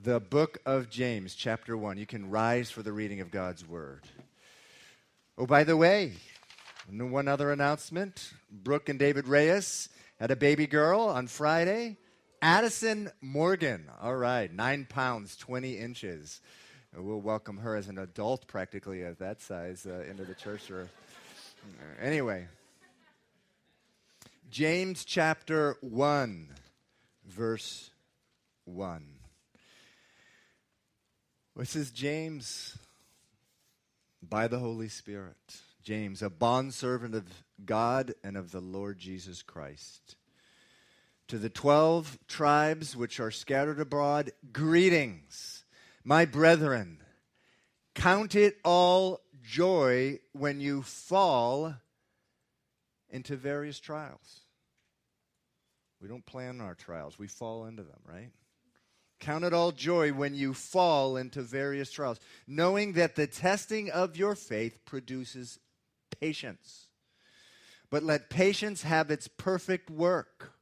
the book of James, chapter 1. You can rise for the reading of God's word. Oh, by the way, one other announcement Brooke and David Reyes had a baby girl on Friday. Addison Morgan, all right, nine pounds, 20 inches. We'll welcome her as an adult, practically at that size, uh, into the church. Or, anyway, James chapter 1, verse 1. This is James by the Holy Spirit. James, a bondservant of God and of the Lord Jesus Christ. To the twelve tribes which are scattered abroad, greetings, my brethren. Count it all joy when you fall into various trials. We don't plan our trials, we fall into them, right? Count it all joy when you fall into various trials, knowing that the testing of your faith produces patience. But let patience have its perfect work,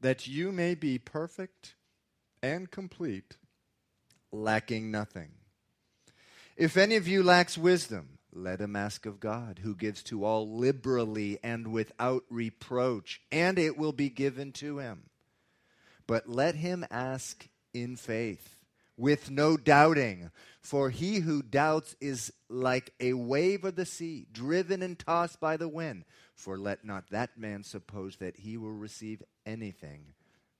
that you may be perfect and complete, lacking nothing. If any of you lacks wisdom, let him ask of God, who gives to all liberally and without reproach, and it will be given to him. But let him ask in faith, with no doubting. For he who doubts is like a wave of the sea, driven and tossed by the wind. For let not that man suppose that he will receive anything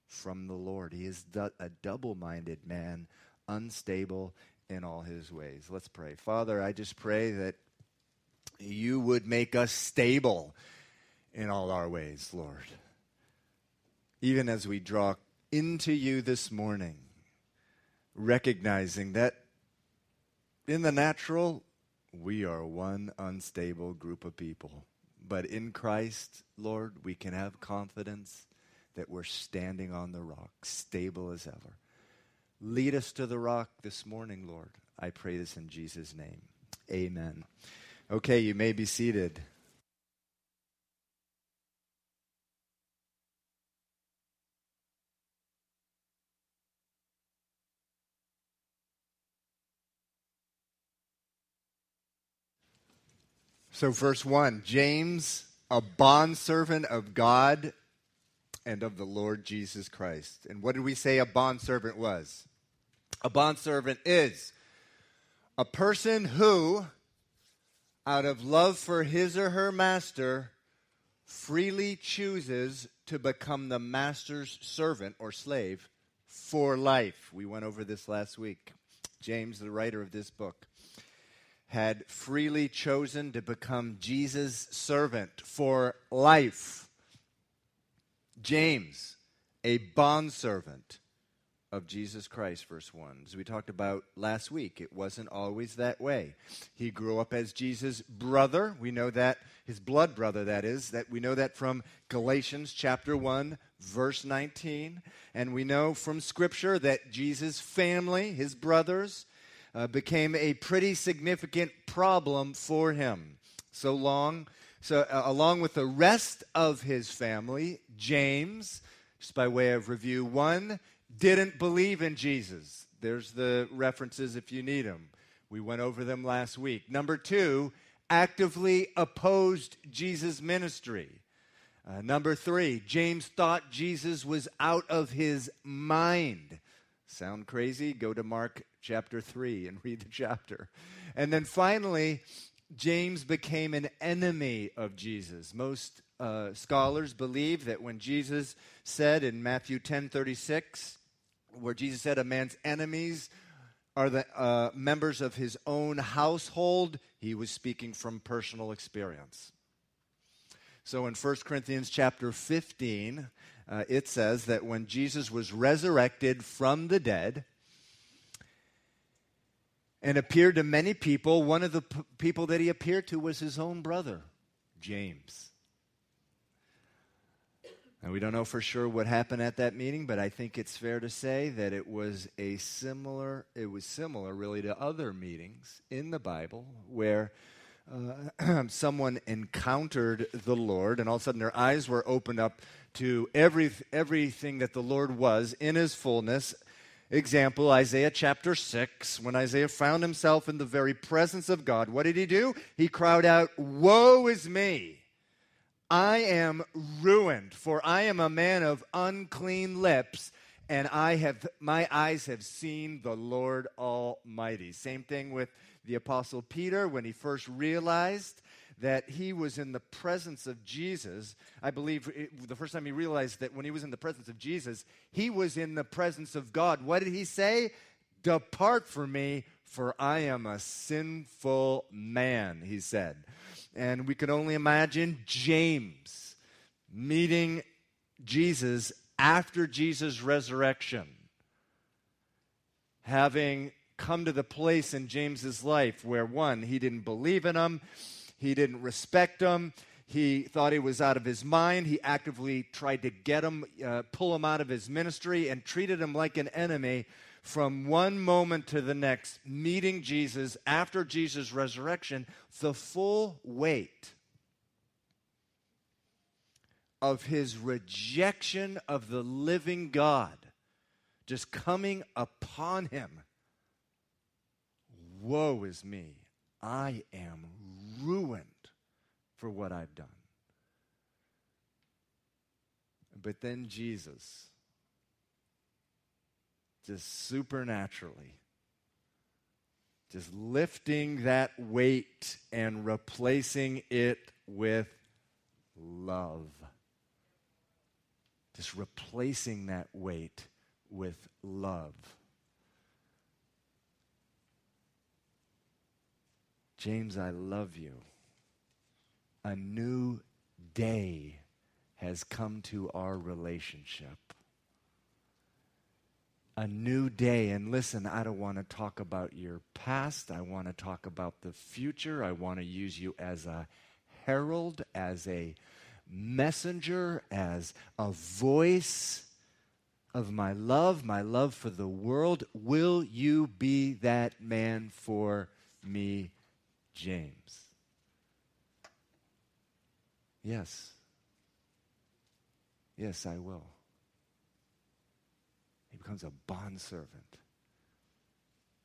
from the Lord. He is a double minded man, unstable in all his ways. Let's pray. Father, I just pray that you would make us stable in all our ways, Lord. Even as we draw into you this morning, recognizing that in the natural, we are one unstable group of people. But in Christ, Lord, we can have confidence that we're standing on the rock, stable as ever. Lead us to the rock this morning, Lord. I pray this in Jesus' name. Amen. Okay, you may be seated. So, verse 1 James, a bondservant of God and of the Lord Jesus Christ. And what did we say a bondservant was? A bondservant is a person who, out of love for his or her master, freely chooses to become the master's servant or slave for life. We went over this last week. James, the writer of this book had freely chosen to become Jesus' servant for life. James, a bondservant of Jesus Christ, verse 1. As we talked about last week, it wasn't always that way. He grew up as Jesus' brother. We know that, his blood brother, that is, that we know that from Galatians chapter 1, verse 19. And we know from Scripture that Jesus' family, his brothers, uh, became a pretty significant problem for him. So long, so uh, along with the rest of his family, James, just by way of review, one didn't believe in Jesus. There's the references if you need them. We went over them last week. Number two, actively opposed Jesus' ministry. Uh, number three, James thought Jesus was out of his mind. Sound crazy? Go to Mark chapter 3 and read the chapter. And then finally, James became an enemy of Jesus. Most uh, scholars believe that when Jesus said in Matthew 10 36, where Jesus said, A man's enemies are the uh, members of his own household, he was speaking from personal experience. So in 1 Corinthians chapter 15, uh, it says that when Jesus was resurrected from the dead, and appeared to many people. One of the p- people that he appeared to was his own brother, James. And we don't know for sure what happened at that meeting, but I think it's fair to say that it was a similar, it was similar really to other meetings in the Bible where uh, someone encountered the Lord and all of a sudden their eyes were opened up to every, everything that the Lord was in his fullness example, Isaiah chapter 6, when Isaiah found himself in the very presence of God, what did he do? He cried out, Woe is me! I am ruined, for I am a man of unclean lips, and I have my eyes have seen the Lord Almighty. Same thing with the apostle Peter when he first realized that he was in the presence of Jesus. I believe it, the first time he realized that when he was in the presence of Jesus, he was in the presence of God. What did he say? Depart from me, for I am a sinful man, he said. And we can only imagine James meeting Jesus after Jesus' resurrection, having come to the place in James's life where one, he didn't believe in him he didn't respect him. He thought he was out of his mind. He actively tried to get him, uh, pull him out of his ministry, and treated him like an enemy from one moment to the next, meeting Jesus after Jesus' resurrection, the full weight of his rejection of the living God just coming upon him. Woe is me. I am ruined for what I've done. But then Jesus, just supernaturally, just lifting that weight and replacing it with love. Just replacing that weight with love. James, I love you. A new day has come to our relationship. A new day. And listen, I don't want to talk about your past. I want to talk about the future. I want to use you as a herald, as a messenger, as a voice of my love, my love for the world. Will you be that man for me James. Yes. Yes, I will. He becomes a bondservant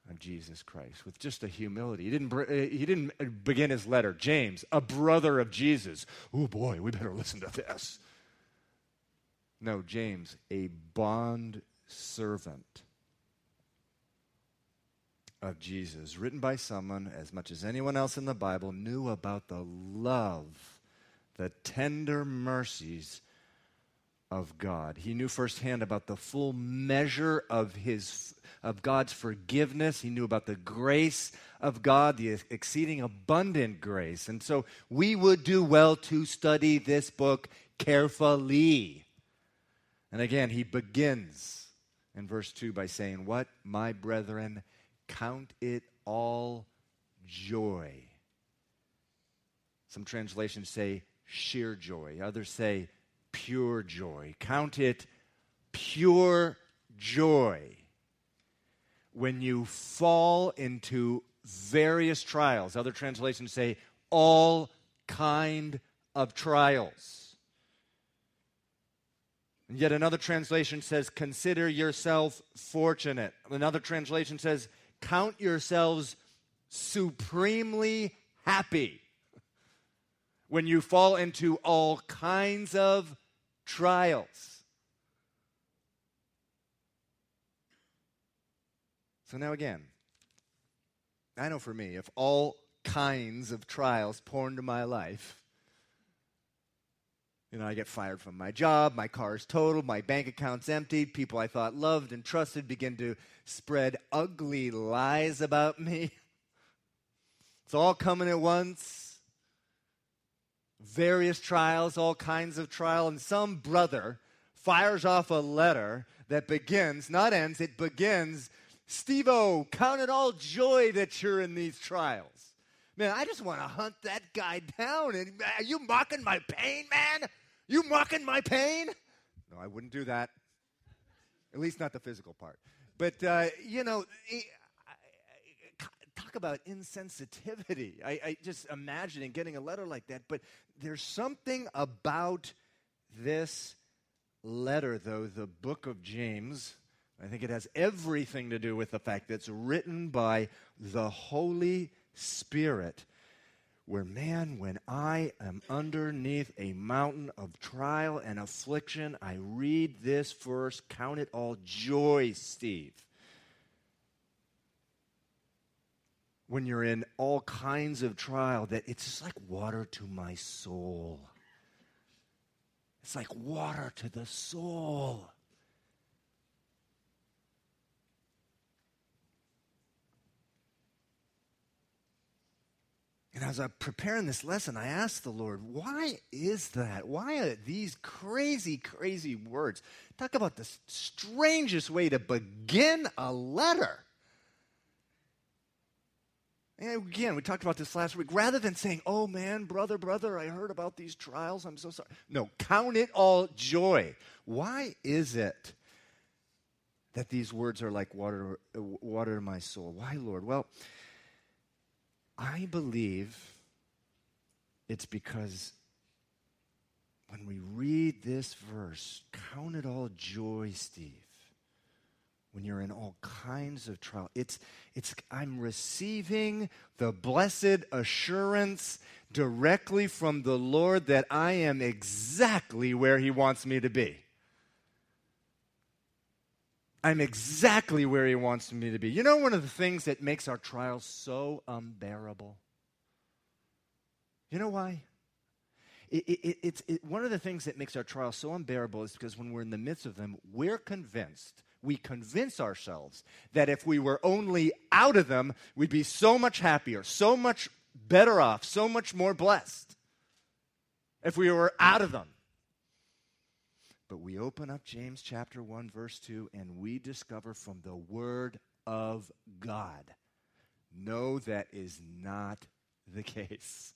of Jesus Christ with just a humility. He didn't, he didn't begin his letter, James, a brother of Jesus. Oh boy, we better listen to this. No, James, a bond servant of Jesus, written by someone, as much as anyone else in the Bible, knew about the love, the tender mercies of God. He knew firsthand about the full measure of his of God's forgiveness. He knew about the grace of God, the exceeding abundant grace. And so we would do well to study this book carefully. And again, he begins in verse 2 by saying, What, my brethren, Count it all joy. Some translations say sheer joy, others say pure joy. Count it pure joy when you fall into various trials. Other translations say all kind of trials. And yet another translation says, consider yourself fortunate. Another translation says, count yourselves supremely happy when you fall into all kinds of trials. So now again, I know for me, if all kinds of trials pour into my life, you know, I get fired from my job, my car is totaled, my bank account's emptied, people I thought loved and trusted begin to spread ugly lies about me. It's all coming at once. Various trials, all kinds of trial, and some brother fires off a letter that begins, not ends, it begins, Steve O, count it all joy that you're in these trials. Man, I just want to hunt that guy down. And are you mocking my pain, man? You mocking my pain? No, I wouldn't do that. At least not the physical part. But, uh, you know, talk about insensitivity. I, I just imagining getting a letter like that. But there's something about this letter, though, the book of James, I think it has everything to do with the fact that it's written by the Holy Spirit. Where, man, when I am underneath a mountain of trial and affliction, I read this verse, count it all joy, Steve. When you're in all kinds of trial, that it's just like water to my soul. It's like water to the soul. And as I'm preparing this lesson, I asked the Lord, why is that? Why are these crazy, crazy words? Talk about the strangest way to begin a letter. And again, we talked about this last week. Rather than saying, oh man, brother, brother, I heard about these trials, I'm so sorry. No, count it all joy. Why is it that these words are like water, water to my soul? Why, Lord? Well, I believe it's because when we read this verse, count it all joy, Steve. When you're in all kinds of trial, it's, it's I'm receiving the blessed assurance directly from the Lord that I am exactly where He wants me to be. I'm exactly where He wants me to be. You know, one of the things that makes our trials so unbearable? You know why? It, it, it's it, one of the things that makes our trials so unbearable is because when we're in the midst of them, we're convinced, we convince ourselves that if we were only out of them, we'd be so much happier, so much better off, so much more blessed if we were out of them. But we open up James chapter 1, verse 2, and we discover from the Word of God no, that is not the case.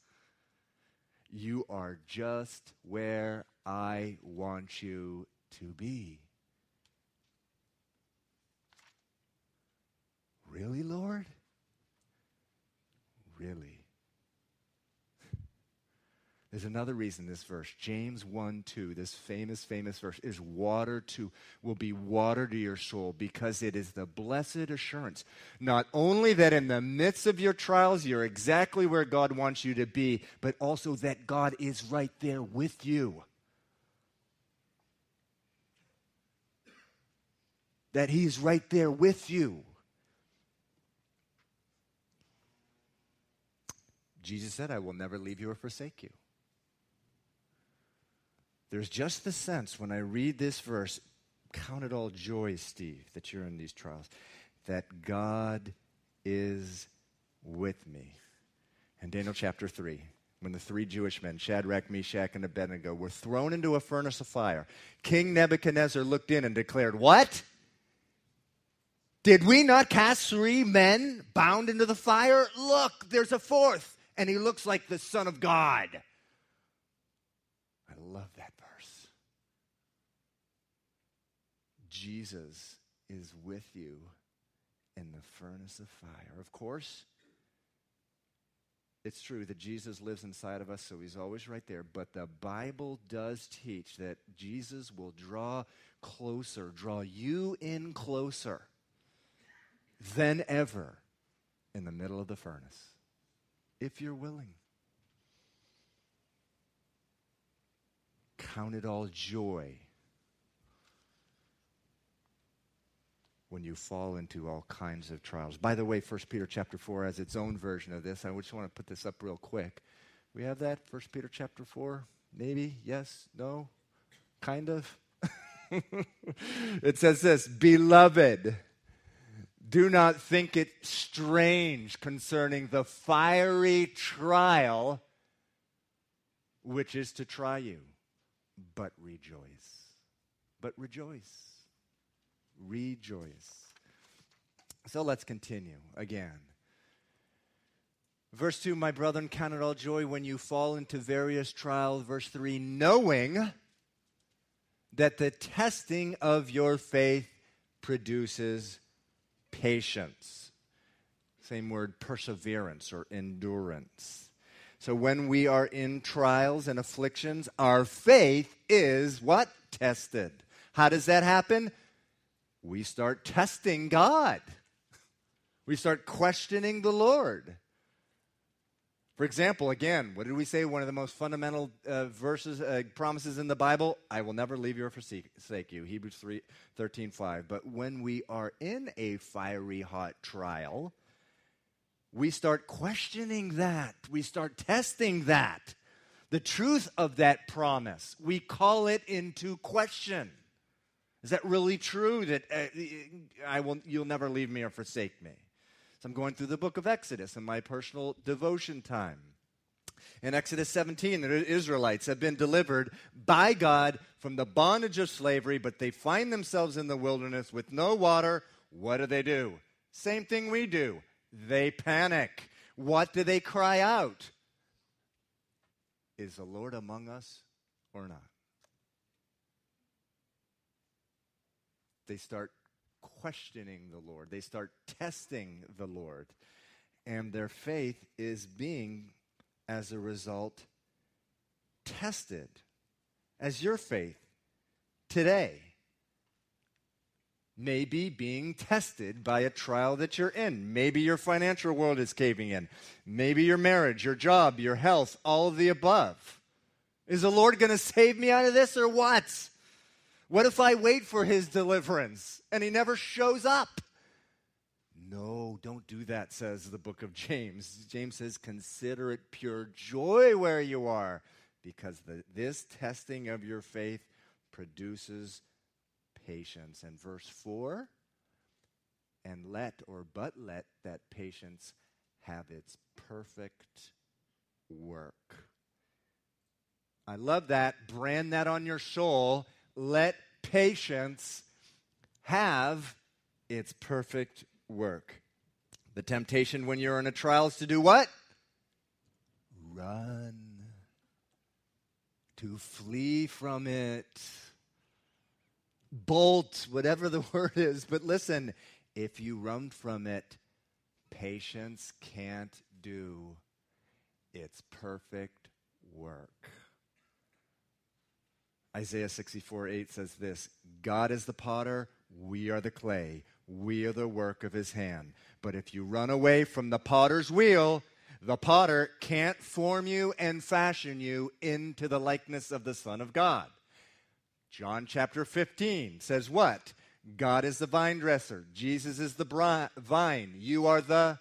You are just where I want you to be. Really, Lord? Really? There's another reason this verse, James 1 2, this famous, famous verse, is water to, will be water to your soul because it is the blessed assurance. Not only that in the midst of your trials, you're exactly where God wants you to be, but also that God is right there with you. That He's right there with you. Jesus said, I will never leave you or forsake you. There's just the sense when I read this verse, count it all joy, Steve, that you're in these trials, that God is with me. And Daniel chapter 3, when the three Jewish men, Shadrach, Meshach, and Abednego, were thrown into a furnace of fire, King Nebuchadnezzar looked in and declared, What? Did we not cast three men bound into the fire? Look, there's a fourth, and he looks like the Son of God. I love that Jesus is with you in the furnace of fire. Of course, it's true that Jesus lives inside of us, so he's always right there. But the Bible does teach that Jesus will draw closer, draw you in closer than ever in the middle of the furnace, if you're willing. Count it all joy when you fall into all kinds of trials. By the way, 1 Peter chapter 4 has its own version of this. I just want to put this up real quick. We have that? 1 Peter chapter 4? Maybe? Yes? No? Kind of? it says this Beloved, do not think it strange concerning the fiery trial which is to try you, but rejoice. But rejoice rejoice. So let's continue again. Verse 2 My brethren, count it all joy when you fall into various trials. Verse 3 Knowing that the testing of your faith produces patience. Same word, perseverance or endurance. So when we are in trials and afflictions, our faith is what? Tested. How does that happen? We start testing God. We start questioning the Lord. For example, again, what did we say? One of the most fundamental uh, verses, uh, promises in the Bible I will never leave you or forsake you. Hebrews 3, 13, 5. But when we are in a fiery hot trial, we start questioning that. We start testing that. The truth of that promise. We call it into question. Is that really true that uh, I will, you'll never leave me or forsake me? So I'm going through the book of Exodus in my personal devotion time. In Exodus 17, the Israelites have been delivered by God from the bondage of slavery, but they find themselves in the wilderness with no water. What do they do? Same thing we do. They panic. What do they cry out? Is the Lord among us or not? They start questioning the Lord, they start testing the Lord. And their faith is being, as a result, tested. As your faith today may be being tested by a trial that you're in. Maybe your financial world is caving in. Maybe your marriage, your job, your health, all of the above. Is the Lord going to save me out of this or what? What if I wait for his deliverance and he never shows up? No, don't do that, says the book of James. James says, Consider it pure joy where you are, because the, this testing of your faith produces patience. And verse 4 and let or but let that patience have its perfect work. I love that. Brand that on your soul let patience have its perfect work. The temptation when you're in a trial is to do what? Run. To flee from it. Bolt, whatever the word is. But listen, if you run from it, patience can't do its perfect work. Isaiah 64 8 says this God is the potter, we are the clay, we are the work of his hand. But if you run away from the potter's wheel, the potter can't form you and fashion you into the likeness of the Son of God. John chapter 15 says what? God is the vine dresser. Jesus is the bri- vine. You are the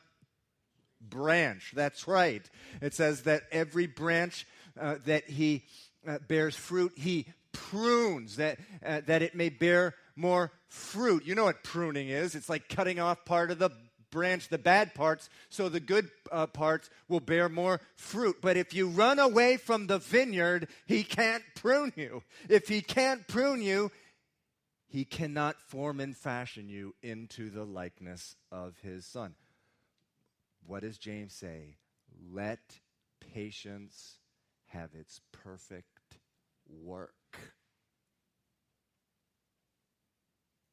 branch. That's right. It says that every branch uh, that he uh, bears fruit, he prunes that, uh, that it may bear more fruit. You know what pruning is it's like cutting off part of the branch, the bad parts, so the good uh, parts will bear more fruit. But if you run away from the vineyard, he can't prune you. If he can't prune you, he cannot form and fashion you into the likeness of his son. What does James say? Let patience have its perfect work.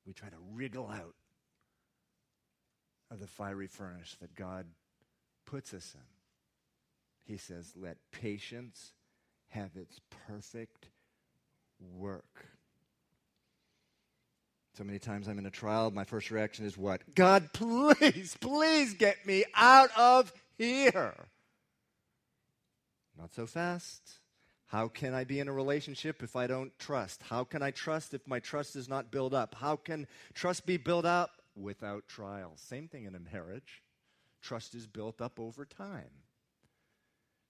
We try to wriggle out of the fiery furnace that God puts us in. He says, let patience have its perfect work. So many times I'm in a trial, my first reaction is what? God, please, please get me out of here. Not so fast. How can I be in a relationship if I don't trust? How can I trust if my trust is not built up? How can trust be built up without trials? Same thing in a marriage. Trust is built up over time.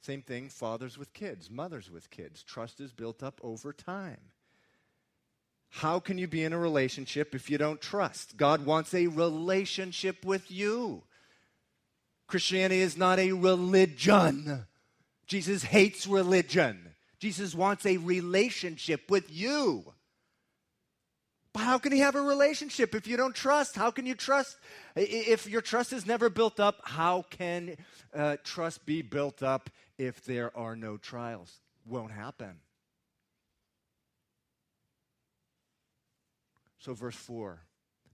Same thing, fathers with kids, mothers with kids. Trust is built up over time. How can you be in a relationship if you don't trust? God wants a relationship with you. Christianity is not a religion. Jesus hates religion. Jesus wants a relationship with you. But how can he have a relationship if you don't trust? How can you trust? If your trust is never built up, how can uh, trust be built up if there are no trials? Won't happen. So, verse 4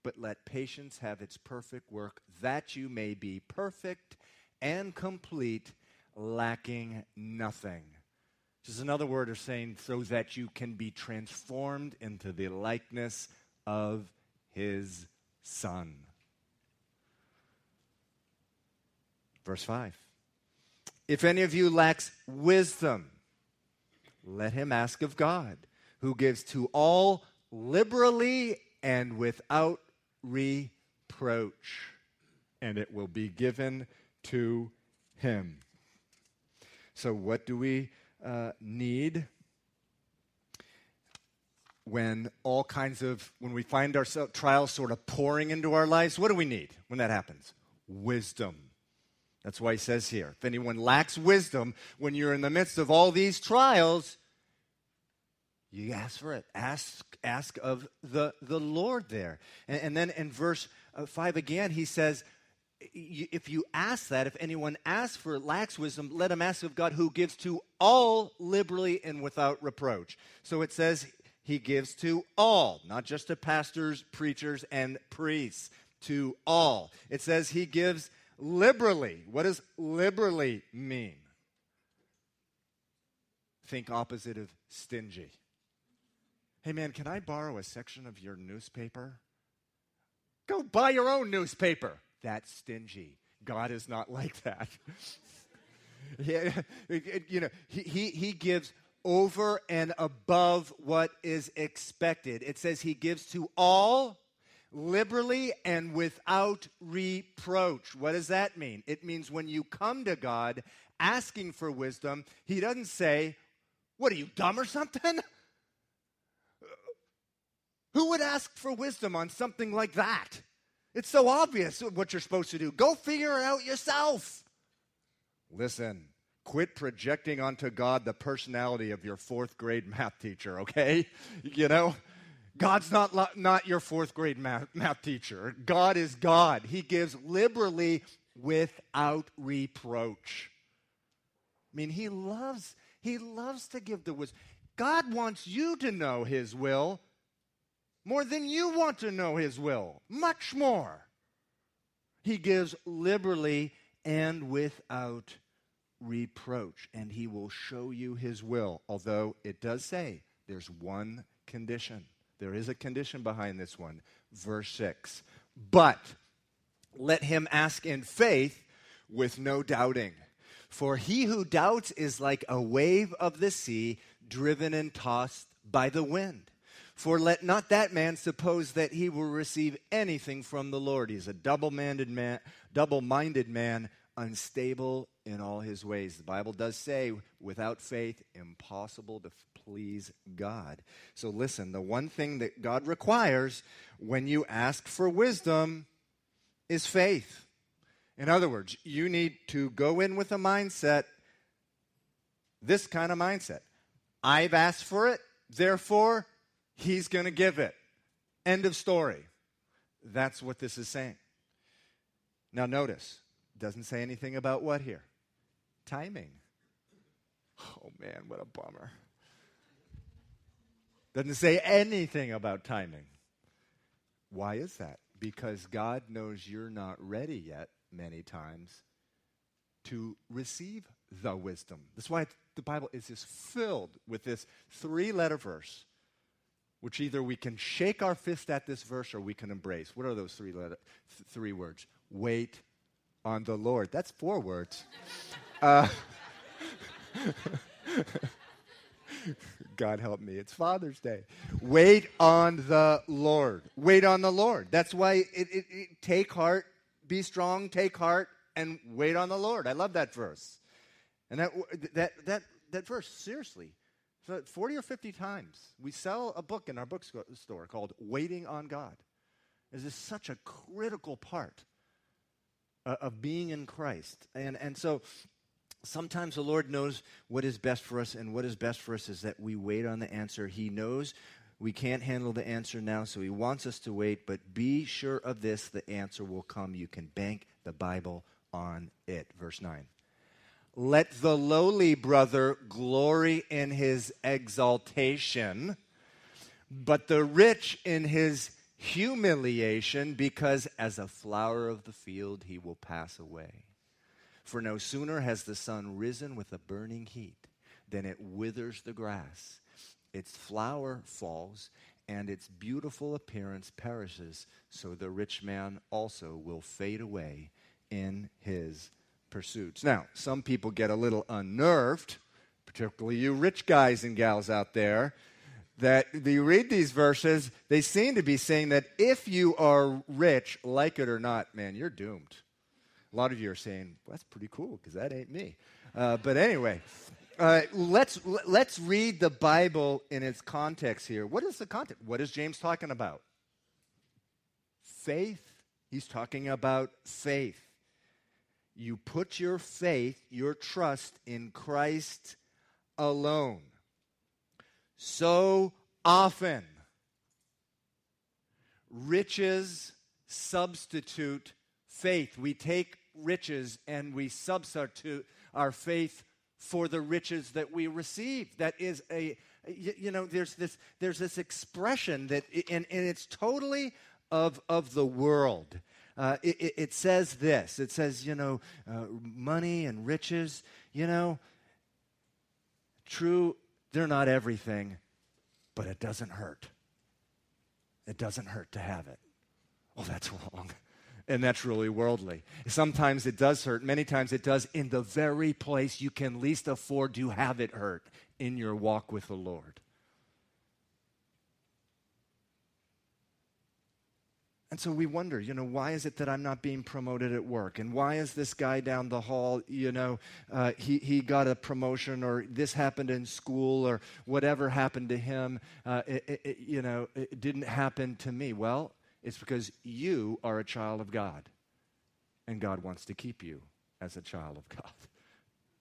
But let patience have its perfect work, that you may be perfect and complete, lacking nothing. Which is another word of saying so that you can be transformed into the likeness of his Son. Verse 5 If any of you lacks wisdom, let him ask of God, who gives to all liberally and without reproach, and it will be given to him. So, what do we uh, need when all kinds of, when we find our trials sort of pouring into our lives? What do we need when that happens? Wisdom. That's why he says here if anyone lacks wisdom, when you're in the midst of all these trials, you ask for it. Ask, ask of the, the Lord there. And, and then in verse uh, 5 again, he says, if you ask that, if anyone asks for lacks wisdom, let him ask of God who gives to all liberally and without reproach. So it says he gives to all, not just to pastors, preachers, and priests, to all. It says he gives liberally. What does liberally mean? Think opposite of stingy. Hey man, can I borrow a section of your newspaper? Go buy your own newspaper. That's stingy. God is not like that. you know, he, he, he gives over and above what is expected. It says he gives to all liberally and without reproach. What does that mean? It means when you come to God asking for wisdom, He doesn't say, What are you, dumb or something? Who would ask for wisdom on something like that? It's so obvious what you're supposed to do. Go figure it out yourself. Listen, quit projecting onto God the personality of your fourth grade math teacher, okay? You know, God's not, not your fourth grade math, math teacher. God is God. He gives liberally without reproach. I mean, he loves, he loves to give the wisdom. God wants you to know his will more than you want to know his will. Much more. He gives liberally and without reproach, and he will show you his will. Although it does say there's one condition. There is a condition behind this one. Verse 6. But let him ask in faith with no doubting. For he who doubts is like a wave of the sea driven and tossed by the wind. For let not that man suppose that he will receive anything from the Lord. He is a double-minded man, double-minded man, unstable in all his ways. The Bible does say, without faith, impossible to please God. So listen, the one thing that God requires when you ask for wisdom is faith. In other words, you need to go in with a mindset, this kind of mindset. I've asked for it, therefore, He's going to give it. End of story. That's what this is saying. Now, notice, doesn't say anything about what here? Timing. Oh man, what a bummer. Doesn't say anything about timing. Why is that? Because God knows you're not ready yet, many times, to receive the wisdom. That's why the Bible is just filled with this three letter verse, which either we can shake our fist at this verse or we can embrace. What are those three, letter, th- three words? Wait on the Lord. That's four words. Uh, God help me. It's Father's Day. Wait on the Lord. Wait on the Lord. That's why it, it, it, take heart, be strong, take heart, and wait on the Lord. I love that verse. And that, that, that, that verse, seriously, 40 or 50 times, we sell a book in our bookstore called Waiting on God. This is such a critical part uh, of being in Christ. And, and so sometimes the Lord knows what is best for us, and what is best for us is that we wait on the answer. He knows we can't handle the answer now, so He wants us to wait, but be sure of this the answer will come. You can bank the Bible on it. Verse 9. Let the lowly brother glory in his exaltation, but the rich in his humiliation, because as a flower of the field he will pass away. For no sooner has the sun risen with a burning heat than it withers the grass. Its flower falls, and its beautiful appearance perishes, so the rich man also will fade away in his pursuits. Now, some people get a little unnerved, particularly you rich guys and gals out there, that you read these verses, they seem to be saying that if you are rich, like it or not, man, you're doomed. A lot of you are saying, well, that's pretty cool because that ain't me. Uh, but anyway, uh, let's, let's read the Bible in its context here. What is the context? What is James talking about? Faith. He's talking about faith. You put your faith, your trust in Christ alone. So often, riches substitute faith. We take riches and we substitute our faith for the riches that we receive. That is a, you, know, there's this, there's this expression that, and, and it's totally of, of the world. Uh, it, it, says this it says, you know, uh, money and riches, you know, true, they're not everything, but it doesn't hurt. It doesn't hurt to have it. Oh, that's wrong. And that's really worldly. Sometimes it does hurt. Many times it does in the very place you can least afford to have it hurt in your walk with the Lord. And so we wonder, you know, why is it that I'm not being promoted at work? And why is this guy down the hall, you know, uh, he, he got a promotion or this happened in school or whatever happened to him, uh, it, it, you know, it didn't happen to me? Well, it's because you are a child of God. And God wants to keep you as a child of God.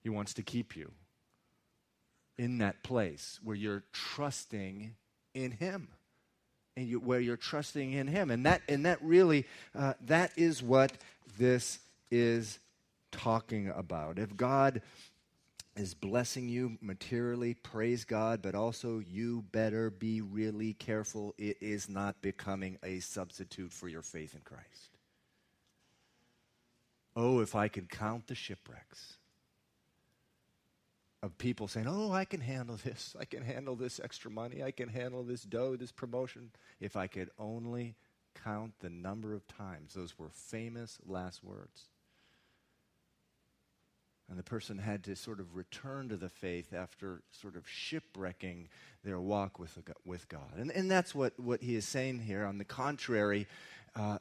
He wants to keep you in that place where you're trusting in Him and you, where you're trusting in Him. And that, and that really, uh, that is what this is talking about. If God is blessing you materially, praise God, but also you better be really careful it is not becoming a substitute for your faith in Christ. Oh, if I could count the shipwrecks of people saying, Oh, I can handle this. I can handle this extra money. I can handle this dough, this promotion. If I could only count the number of times those were famous last words. And the person had to sort of return to the faith after sort of shipwrecking their walk with, with God. And, and that's what, what he is saying here. On the contrary, uh,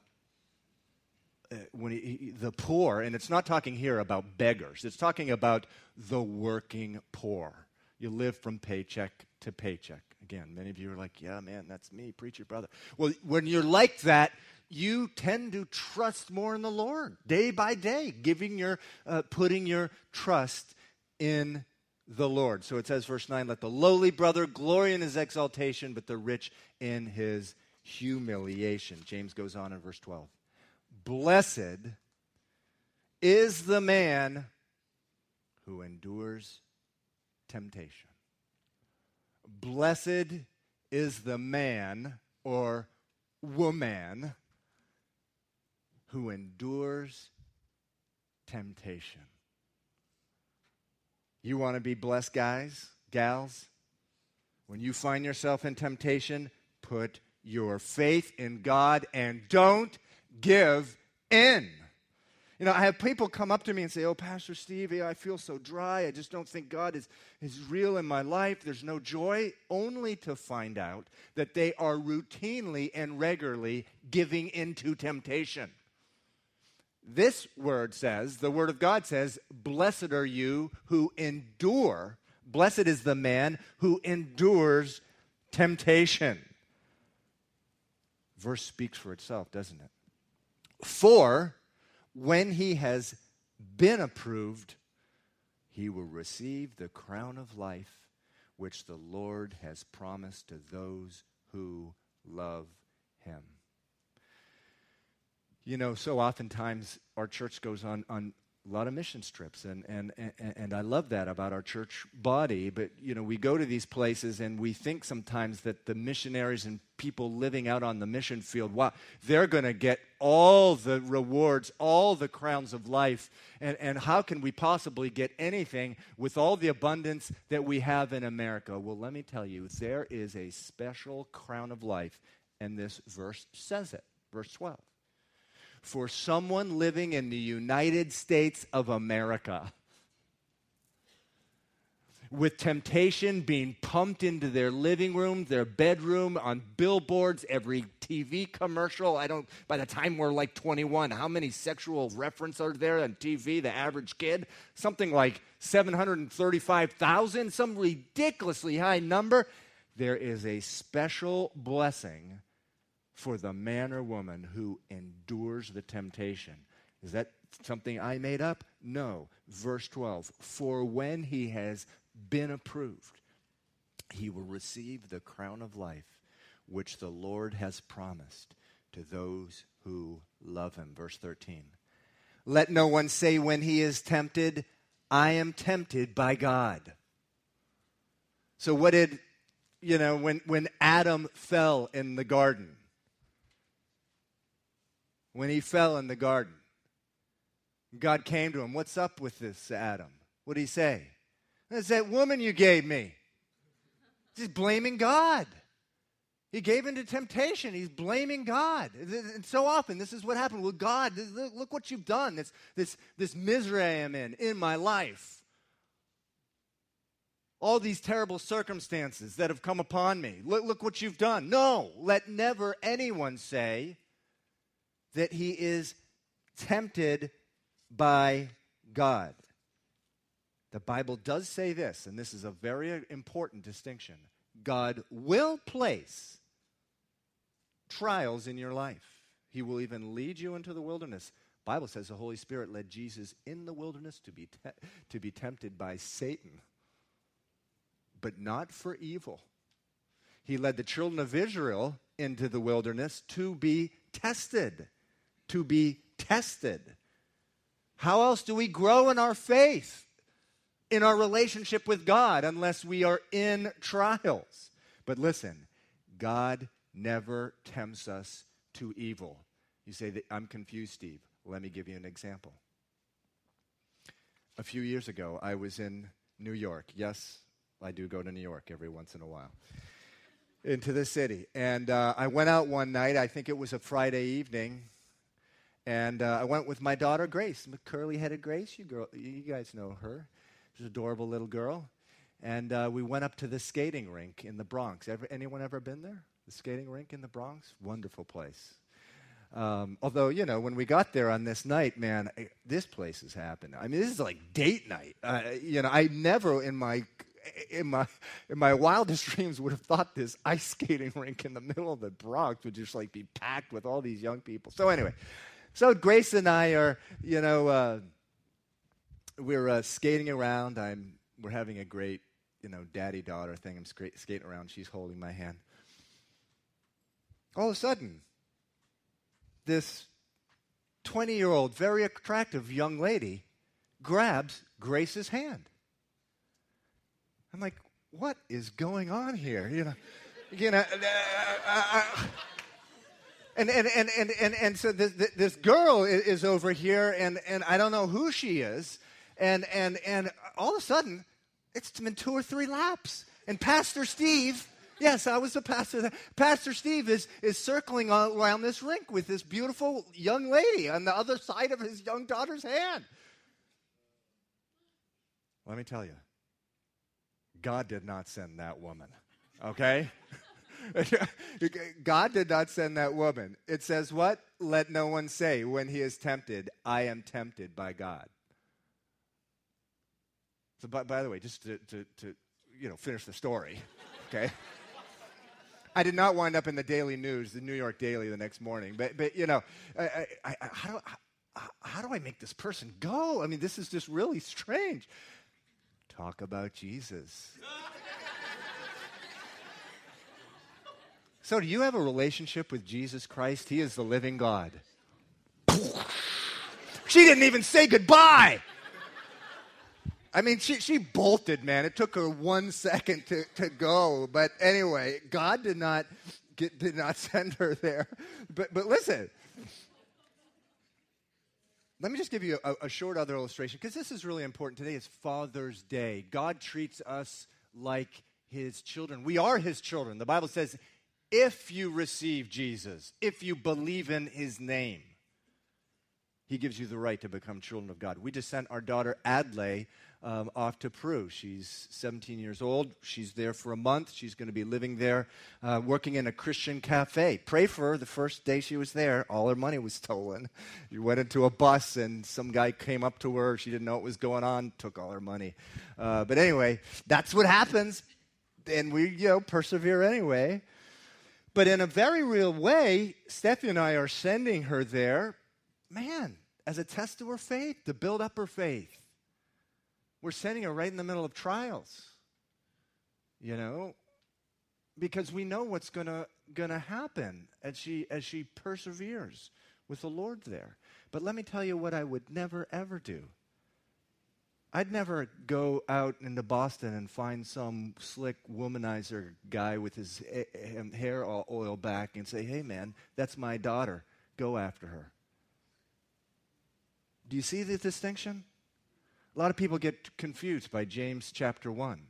when he, he, the poor, and it's not talking here about beggars, it's talking about the working poor. You live from paycheck to paycheck. Again, many of you are like, yeah, man, that's me, preacher brother. Well, when you're like that, you tend to trust more in the Lord day by day, giving your, uh, putting your trust in the Lord. So it says, verse 9, let the lowly brother glory in his exaltation, but the rich in his humiliation. James goes on in verse 12. Blessed is the man who endures temptation. Blessed is the man or woman who endures temptation. You want to be blessed, guys, gals? When you find yourself in temptation, put your faith in God and don't give in. You know, I have people come up to me and say, Oh, Pastor Steve, I feel so dry. I just don't think God is, is real in my life. There's no joy, only to find out that they are routinely and regularly giving into temptation. This word says, the word of God says, Blessed are you who endure. Blessed is the man who endures temptation. Verse speaks for itself, doesn't it? For when he has been approved, he will receive the crown of life which the Lord has promised to those who love him. You know, so oftentimes our church goes on, on a lot of mission trips and, and, and, and i love that about our church body but you know we go to these places and we think sometimes that the missionaries and people living out on the mission field wow they're going to get all the rewards all the crowns of life and, and how can we possibly get anything with all the abundance that we have in america? Well let me tell you there is a special crown of life and this verse says it. Verse 12 for someone living in the United States of America with temptation being pumped into their living room, their bedroom, on billboards, every TV commercial. I don't, by the time we're like 21, how many sexual references are there on TV, the average kid? Something like 735,000, some ridiculously high number. There is a special blessing for the man or woman who endures the temptation. Is that something I made up? No. Verse 12 For when he has been approved, he will receive the crown of life which the Lord has promised to those who love him. Verse 13 Let no one say when he is tempted, I am tempted by God. So, what did, you know, when, when Adam fell in the garden, when he fell in the garden. God came to him. What's up with this, Adam? What did he say? It's that woman you gave me. He's blaming God. He gave into temptation. He's blaming God. And so often, this is what happened. Well, God, look what you've done. This, this, this misery I am in, in my life. All these terrible circumstances that have come upon me. Look, look what you've done. No, let never anyone say, that he is tempted by God. The Bible does say this, and this is a very important distinction God will place trials in your life. He will even lead you into the wilderness. Bible says the Holy Spirit led Jesus in the wilderness to be, te- to be tempted by Satan, but not for evil. He led the children of Israel into the wilderness to be tested to be tested. How else do we grow in our faith, in our relationship with God, unless we are in trials? But listen, God never tempts us to evil. You say, that, I'm confused, Steve. Let me give you an example. A few years ago, I was in New York. Yes, I do go to New York every once in a while into the city. And uh, I went out one night, I think it was a Friday evening, and uh, I went with my daughter Grace, curly headed Grace. You, girl, you guys know her. She's an adorable little girl. And uh, we went up to the skating rink in the Bronx. Ever, anyone ever been there? The skating rink in the Bronx? Wonderful place. Um, although, you know, when we got there on this night, man, I, this place has happened. I mean, this is like date night. Uh, you know, I never in my in my in my wildest dreams would have thought this ice skating rink in the middle of the Bronx would just like be packed with all these young people. So anyway, so Grace and I are, you know, uh, we're uh, skating around. I'm, we're having a great, you know, daddy daughter thing. I'm sk- skating around. She's holding my hand. All of a sudden, this 20 year old, very attractive young lady grabs Grace's hand. I'm like, what is going on here? You know, you know. Uh, uh, uh, and, and, and, and, and, and so this, this girl is over here, and, and I don't know who she is. And, and, and all of a sudden, it's been two or three laps. And Pastor Steve, yes, I was the pastor. Pastor Steve is, is circling around this rink with this beautiful young lady on the other side of his young daughter's hand. Let me tell you, God did not send that woman, okay? God did not send that woman. It says, What? Let no one say when he is tempted, I am tempted by God. So, by, by the way, just to, to, to, you know, finish the story, okay? I did not wind up in the Daily News, the New York Daily, the next morning. But, but you know, I, I, I, how, do, how, how do I make this person go? I mean, this is just really strange. Talk about Jesus. So, do you have a relationship with Jesus Christ? He is the living God. she didn't even say goodbye. I mean, she, she bolted, man. It took her one second to, to go. But anyway, God did not, get, did not send her there. But, but listen, let me just give you a, a short other illustration because this is really important. Today is Father's Day. God treats us like his children. We are his children. The Bible says, if you receive Jesus, if you believe in his name, he gives you the right to become children of God. We just sent our daughter Adlai um, off to Peru. She's 17 years old. She's there for a month. She's going to be living there, uh, working in a Christian cafe. Pray for her. The first day she was there, all her money was stolen. She went into a bus, and some guy came up to her. She didn't know what was going on, took all her money. Uh, but anyway, that's what happens. And we, you know, persevere anyway. But in a very real way, Steffi and I are sending her there man, as a test to her faith, to build up her faith. We're sending her right in the middle of trials, you know, because we know what's gonna gonna happen as she as she perseveres with the Lord there. But let me tell you what I would never ever do. I'd never go out into Boston and find some slick womanizer guy with his hair all oiled back and say, "Hey, man, that's my daughter. Go after her." Do you see the distinction? A lot of people get confused by James chapter 1.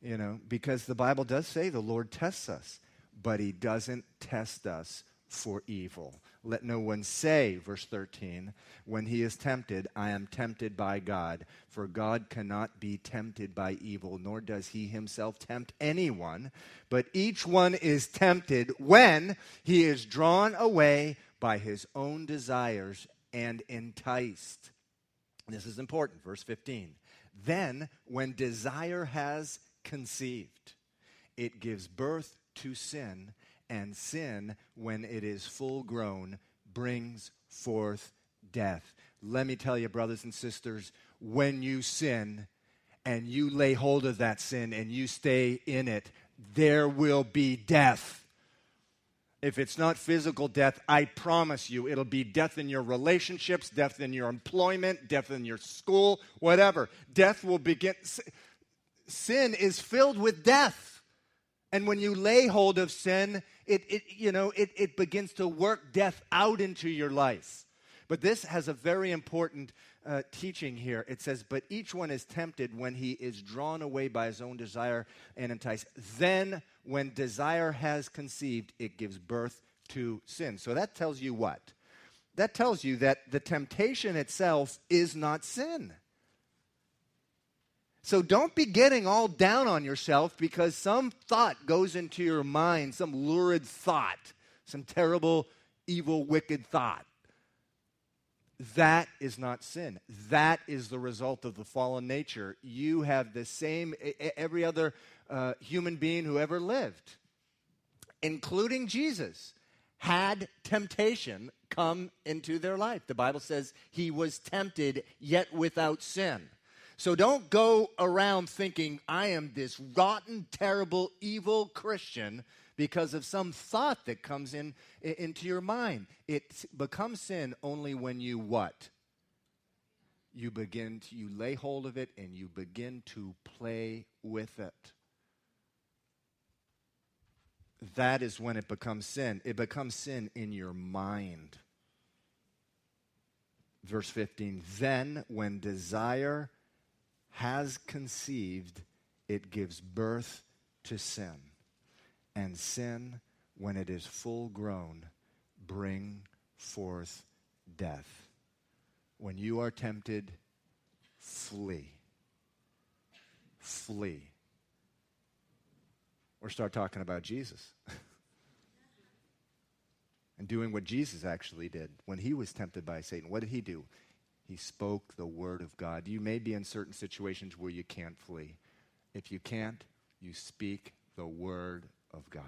You know, because the Bible does say the Lord tests us, but he doesn't test us for evil. Let no one say, verse 13, when he is tempted, I am tempted by God. For God cannot be tempted by evil, nor does he himself tempt anyone. But each one is tempted when he is drawn away by his own desires and enticed. This is important. Verse 15. Then, when desire has conceived, it gives birth to sin, and sin, when it is full grown, brings forth death. Let me tell you, brothers and sisters, when you sin and you lay hold of that sin and you stay in it, there will be death. If it's not physical death, I promise you it'll be death in your relationships, death in your employment, death in your school, whatever. Death will begin. Sin is filled with death. And when you lay hold of sin, it, it, you know, it, it begins to work death out into your life. But this has a very important uh, teaching here. It says, But each one is tempted when he is drawn away by his own desire and enticed. Then when desire has conceived, it gives birth to sin. So that tells you what? That tells you that the temptation itself is not sin. So don't be getting all down on yourself because some thought goes into your mind, some lurid thought, some terrible, evil, wicked thought. That is not sin. That is the result of the fallen nature. You have the same, every other uh, human being who ever lived, including Jesus, had temptation come into their life. The Bible says he was tempted, yet without sin. So don't go around thinking, I am this rotten, terrible, evil Christian because of some thought that comes in, into your mind. It becomes sin only when you what? You begin to, you lay hold of it and you begin to play with it that is when it becomes sin. It becomes sin in your mind. Verse 15 Then, when desire has conceived, it gives birth to sin. And sin, when it is full grown, bring forth death. When you are tempted, flee. Flee or start talking about Jesus and doing what Jesus actually did when he was tempted by Satan. What did he do? He spoke the word of God. You may be in certain situations where you can't flee. If you can't, you speak the word of God.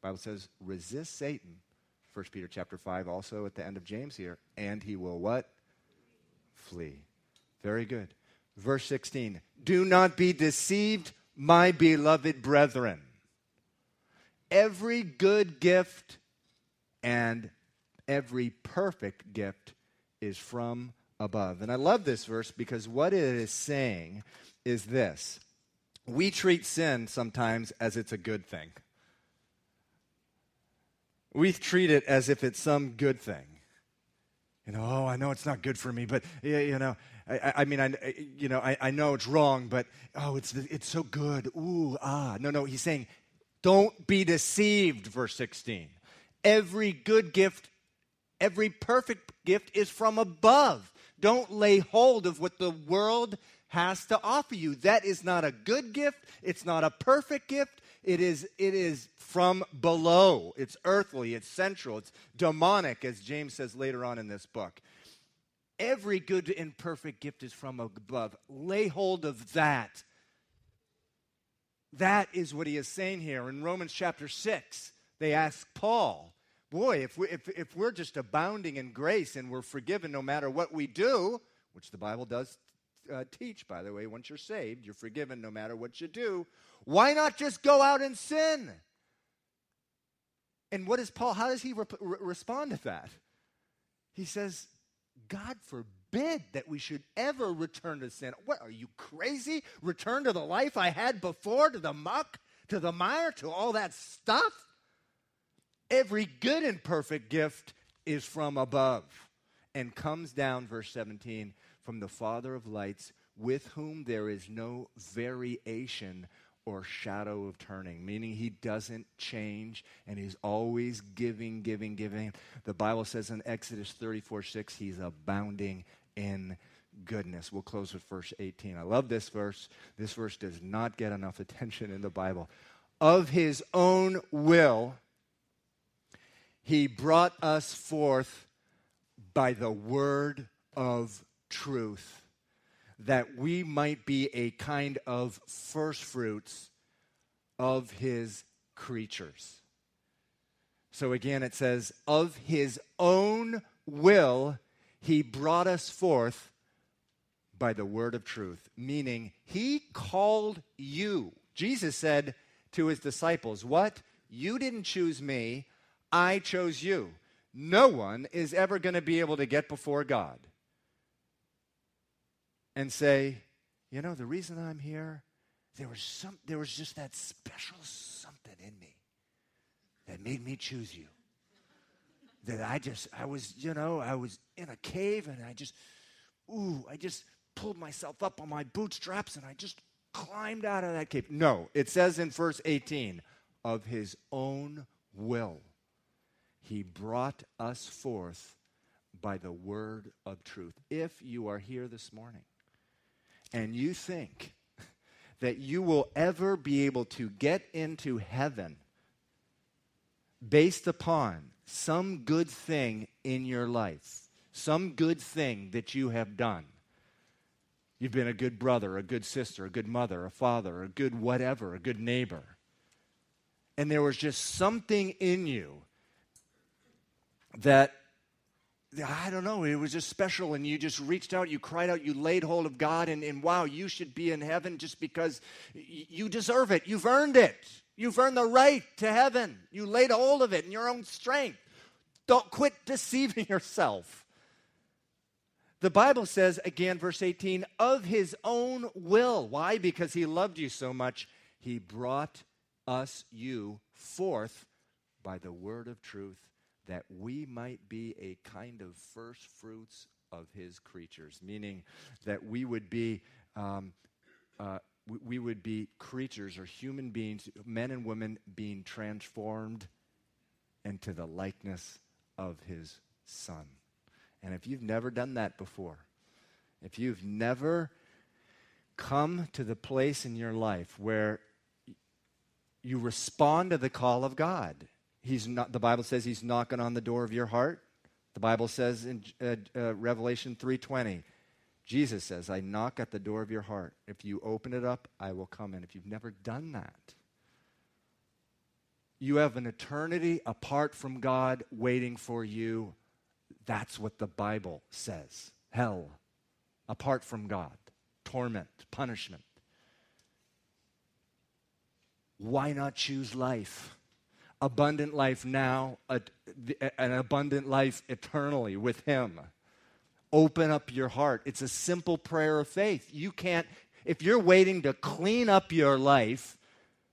The Bible says, resist Satan. 1 Peter chapter 5 also at the end of James here, and he will what? Flee. Very good. Verse 16. Do not be deceived, my beloved brethren every good gift and every perfect gift is from above. And I love this verse because what it is saying is this we treat sin sometimes as it's a good thing. We treat it as if it's some good thing. You know, oh, I know it's not good for me, but you know, I, I mean, I, you know, I, I know it's wrong, but oh, it's it's so good. Ooh, ah, no, no. He's saying, don't be deceived. Verse sixteen. Every good gift, every perfect gift is from above. Don't lay hold of what the world has to offer you. That is not a good gift. It's not a perfect gift. It is, it is from below. It's earthly, it's central, it's demonic, as James says later on in this book. Every good and perfect gift is from above. Lay hold of that. That is what he is saying here. In Romans chapter 6, they ask Paul, Boy, if, we, if, if we're just abounding in grace and we're forgiven no matter what we do, which the Bible does uh, teach, by the way, once you're saved, you're forgiven no matter what you do. Why not just go out and sin? And what is Paul, how does he re- re- respond to that? He says, God forbid that we should ever return to sin. What, are you crazy? Return to the life I had before, to the muck, to the mire, to all that stuff? Every good and perfect gift is from above and comes down, verse 17, from the Father of lights, with whom there is no variation or shadow of turning, meaning he doesn't change and he's always giving, giving, giving. The Bible says in Exodus 34 6, he's abounding in goodness. We'll close with verse 18. I love this verse. This verse does not get enough attention in the Bible. Of his own will, he brought us forth by the word of truth that we might be a kind of first fruits of his creatures. So again, it says, of his own will, he brought us forth by the word of truth, meaning he called you. Jesus said to his disciples, What? You didn't choose me, I chose you. No one is ever going to be able to get before God and say, you know, the reason I'm here, there was some there was just that special something in me that made me choose you. That I just I was, you know, I was in a cave and I just ooh, I just pulled myself up on my bootstraps and I just climbed out of that cave. No, it says in verse 18, of his own will he brought us forth by the word of truth. If you are here this morning and you think that you will ever be able to get into heaven based upon some good thing in your life, some good thing that you have done. You've been a good brother, a good sister, a good mother, a father, a good whatever, a good neighbor. And there was just something in you that I don't know, it was just special, and you just reached out, you cried out, you laid hold of God, and, and wow, you should be in heaven just because you deserve it. You've earned it. You've earned the right to heaven. You laid hold of it in your own strength. Don't quit deceiving yourself. The Bible says, again, verse 18, of his own will. Why? Because he loved you so much, he brought us, you, forth by the word of truth that we might be a kind of first fruits of his creatures, meaning that we would be. Um, uh, we, we would be creatures or human beings, men and women being transformed into the likeness of his son. And if you've never done that before, if you've never come to the place in your life where you respond to the call of God He's not, the Bible says he's knocking on the door of your heart. The Bible says in uh, uh, Revelation 3:20, Jesus says, "I knock at the door of your heart. If you open it up, I will come in." If you've never done that, you have an eternity apart from God waiting for you. That's what the Bible says. Hell, apart from God, torment, punishment. Why not choose life? Abundant life now, a, an abundant life eternally with Him. open up your heart. It's a simple prayer of faith. You can't, if you're waiting to clean up your life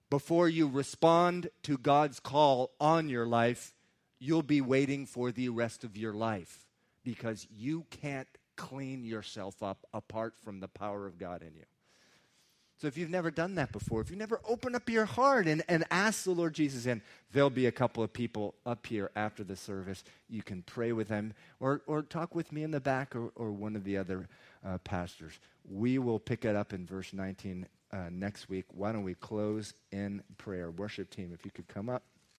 before you respond to God's call on your life, you'll be waiting for the rest of your life because you can't clean yourself up apart from the power of God in you. So if you've never done that before, if you've never opened up your heart and, and asked the Lord Jesus in, there'll be a couple of people up here after the service. You can pray with them or, or talk with me in the back or, or one of the other uh, pastors. We will pick it up in verse 19 uh, next week. Why don't we close in prayer? Worship team, if you could come up.